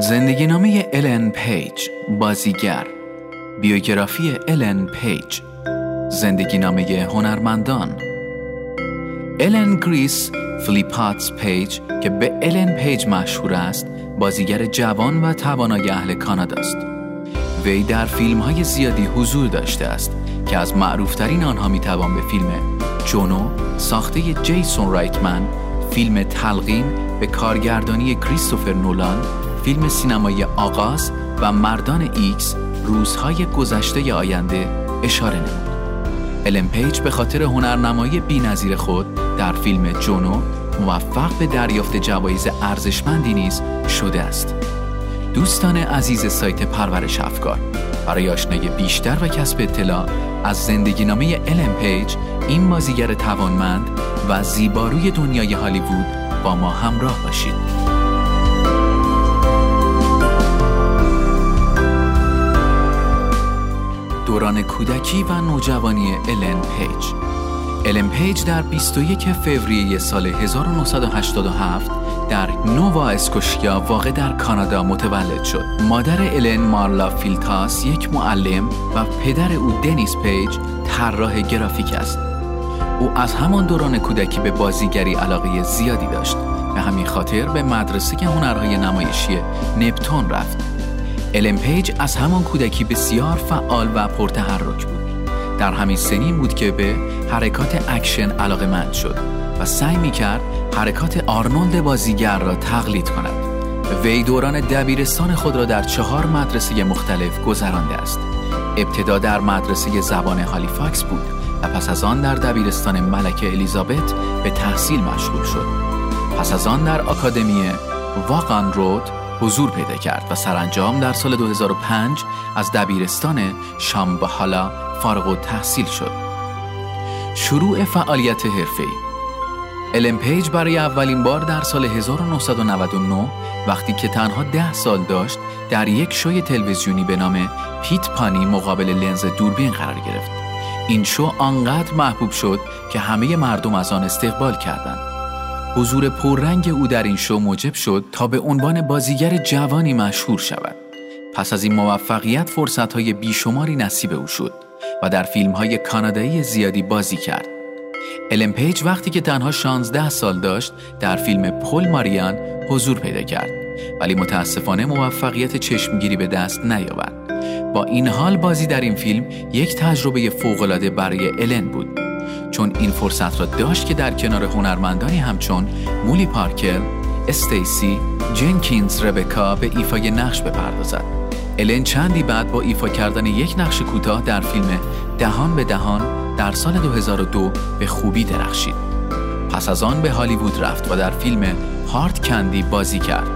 زندگی نامه الن پیج بازیگر. بیوگرافی الن پیج زندگی نامه هنرمندان. الن گریس فیلپاتس پیج که به الن پیج مشهور است بازیگر جوان و توانای اهل کانادا است. وی در فیلم های زیادی حضور داشته است که از معروفترین آنها می توان به فیلم جونو ساخته جیسون رایتمن فیلم تلقین به کارگردانی کریستوفر نولان فیلم سینمایی آغاز و مردان ایکس روزهای گذشته آینده اشاره نمود. الن پیج به خاطر هنرنمایی بینظیر خود در فیلم جونو موفق به دریافت جوایز ارزشمندی نیز شده است. دوستان عزیز سایت پرورش افکار برای آشنایی بیشتر و کسب اطلاع از زندگی نامه الن پیج این بازیگر توانمند و زیباروی دنیای هالیوود با ما همراه باشید. دوران کودکی و نوجوانی الن پیج الن پیج در 21 فوریه سال 1987 در نووا اسکوشیا واقع در کانادا متولد شد. مادر الن مارلا فیلپاتس یک معلم و پدر او دنیس پیج طراح گرافیک است. او از همان دوران کودکی به بازیگری علاقه زیادی داشت. به همین خاطر به مدرسه هنرهای نمایشی نپتون رفت الن پیج از همان کودکی بسیار فعال و پرتحرک بود. در همین سنین بود که به حرکات اکشن علاقه مند شد و سعی می کرد حرکات آرنولد بازیگر را تقلید کند. وی دوران دبیرستان خود را در چهار مدرسه مختلف گذرانده است. ابتدا در مدرسه زبان هالیفاکس بود و پس از آن در دبیرستان ملکه الیزابت به تحصیل مشغول شد. پس از آن در آکادمی واقان رود حضور پیدا کرد و سرانجام در سال 2005 از دبیرستان شامبهالا فارغ‌التحصیل شد. شروع فعالیت حرفه‌ای الن پیج برای اولین بار در سال 1999 وقتی که تنها ده سال داشت در یک شوی تلویزیونی به نام Pit Pony مقابل لنز دوربین قرار گرفت. این شو آنقدر محبوب شد که همه مردم از آن استقبال کردند. حضور پررنگ او در این شو موجب شد تا به عنوان بازیگر جوانی مشهور شود. پس از این موفقیت فرصتهای بیشماری نصیب او شد و در فیلمهای کانادایی زیادی بازی کرد. الن پیج وقتی که تنها 16 سال داشت در فیلم پل ماریان حضور پیدا کرد ولی متاسفانه موفقیت چشمگیری به دست نیاورد. با این حال بازی در این فیلم یک تجربه فوق‌العاده برای الن بود چون این فرصت را داشت که در کنار هنرمندانی همچون مولی پارکر، استیسی، جنکینز ربکا به ایفای نقش بپردازد. الن چندی بعد با ایفا کردن یک نقش کوتاه در فیلم دهان به دهان در سال 2002 به خوبی درخشید. پس از آن به هالیوود رفت و در فیلم Hard Candy بازی کرد.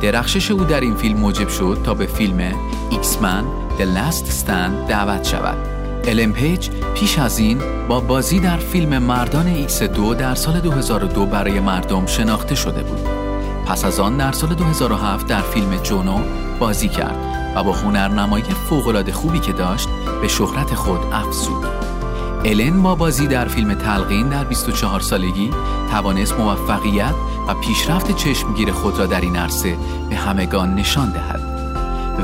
درخشش او در این فیلم موجب شد تا به فیلم X-Men The Last Stand دعوت شود. الن پیج پیش از این با بازی در فیلم مردان ایکس دو در سال 2002 برای مردم شناخته شده بود. پس از آن در سال 2007 در فیلم جونو بازی کرد و با هنرنمایی فوق‌العاده خوبی که داشت به شهرت خود افزود. الن با بازی در فیلم تلقین در 24 سالگی توانست موفقیت و پیشرفت چشمگیر خود را در این عرصه به همگان نشان دهد.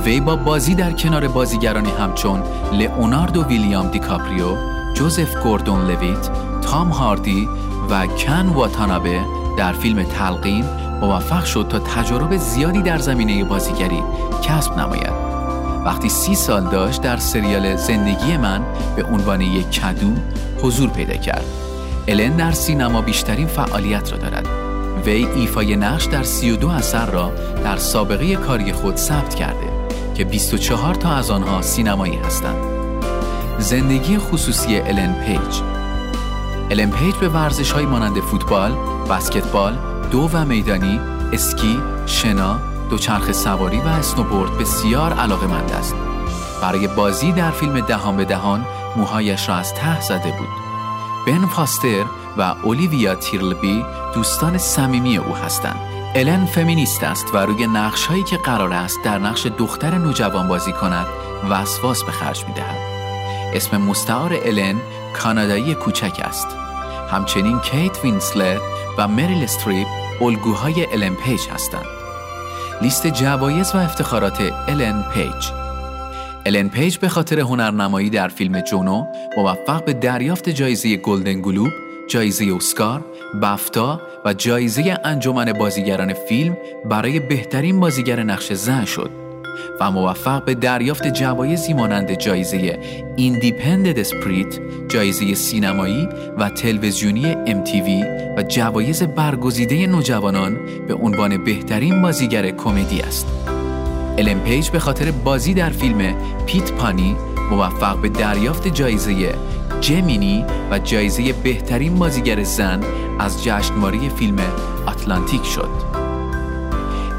وی با بازی در کنار بازیگرانی همچون لئوناردو ویلیام دیکاپریو، جوزف گوردون لویت، تام هاردی و کن واتانابه در فیلم تلقین موفق شد تا تجارب زیادی در زمینه بازیگری کسب نماید. وقتی سی سال داشت در سریال زندگی من به عنوان یک کدو حضور پیدا کرد. الن در سینما بیشترین فعالیت را دارد. وی ایفای نقش در 32 اثر را در سابقه کاری خود ثبت کرده. که 24 تا از آنها سینمایی هستند. زندگی خصوصی الن پیج الن پیج به ورزش های مانند فوتبال، بسکتبال، دو و میدانی، اسکی، شنا، دوچرخ سواری و اسنوبورد بسیار علاقه مند است. برای بازی در فیلم دهان به دهان موهایش را از ته زده بود. بن فاستر و اولیویا تیرلبی دوستان صمیمی او هستند. الن فمینیست است و روی نقش هایی که قرار است در نقش دختر نوجوان بازی کند وسواس به خرج می دهد. اسم مستعار الن کانادایی کوچک است. همچنین کیت وینسلت و مریل استریپ الگوهای الن پیج هستند. لیست جوایز و افتخارات الن پیج الن پیج به خاطر هنرنمایی در فیلم جونو موفق به دریافت جایزه گلدن گلوب، جایزه اسکار، بفتا و جایزه انجمن بازیگران فیلم برای بهترین بازیگر نقش زن شد. و موفق به دریافت جوایزی مانند جایزه Independent Spirit، جایزه سینمایی و تلویزیونی MTV و جوایز برگزیده نوجوانان به عنوان بهترین بازیگر کمدی است. الن پیج به خاطر بازی در فیلم Pit Pony موفق به دریافت جایزه جمینی و جایزه بهترین بازیگر زن از جشنواره فیلم آتلانتیک شد.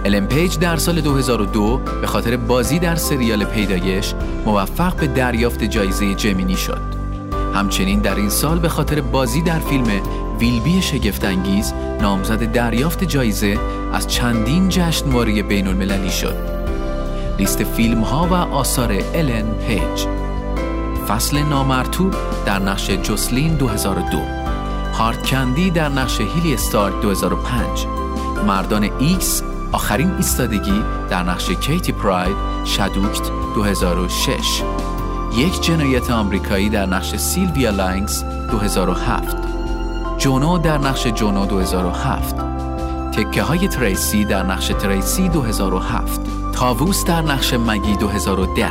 الن پیج در سال 2002 به خاطر بازی در سریال پیدایش موفق به دریافت جایزه جمینی شد. همچنین در این سال به خاطر بازی در فیلم ویلبی شگفتانگیز نامزد دریافت جایزه از چندین جشنواره بین المللی شد. لیست فیلم ها و آثار الن پیج فصل نامرطوب در نقش جوسلین 2002 Hard Candy در نقش هیلی استارک 2005 مردان ایکس آخرین ایستادگی در نقش کیتی پراید شدوکت 2006 یک جنایت آمریکایی در نقش سیلویا لانگز 2007 جونو در نقش جونو 2007 تکه های تریسی در نقش تریسی 2007 تاووس در نقش مگی 2010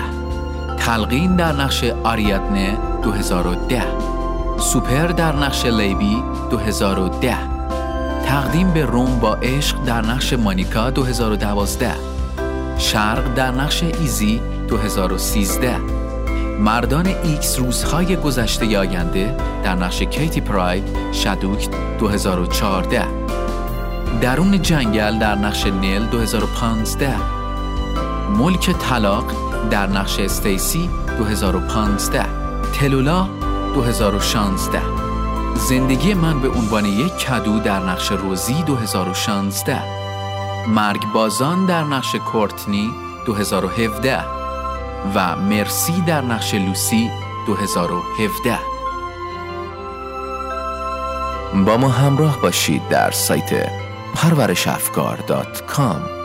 تلقین در نقش آریادنه 2010 سوپر در نقش لیبی 2010 تقدیم به رم با عشق در نقش مونیکا 2012 شرق در نقش ایزی 2013 مردان ایکس روزهای گذشته آینده در نقش کیتی پراید Shadowcat 2014 درون جنگل در نقش نیل 2015 ملک طلق در نقش استیسی 2015 تلولا 2016 زندگی من به عنوان یک کدو در نقش روزی 2016 مرگ بازان در نقش کورتنی 2017 و مرسی در نقش لوسی 2017 با ما همراه باشید در سایت پرورشافکار.com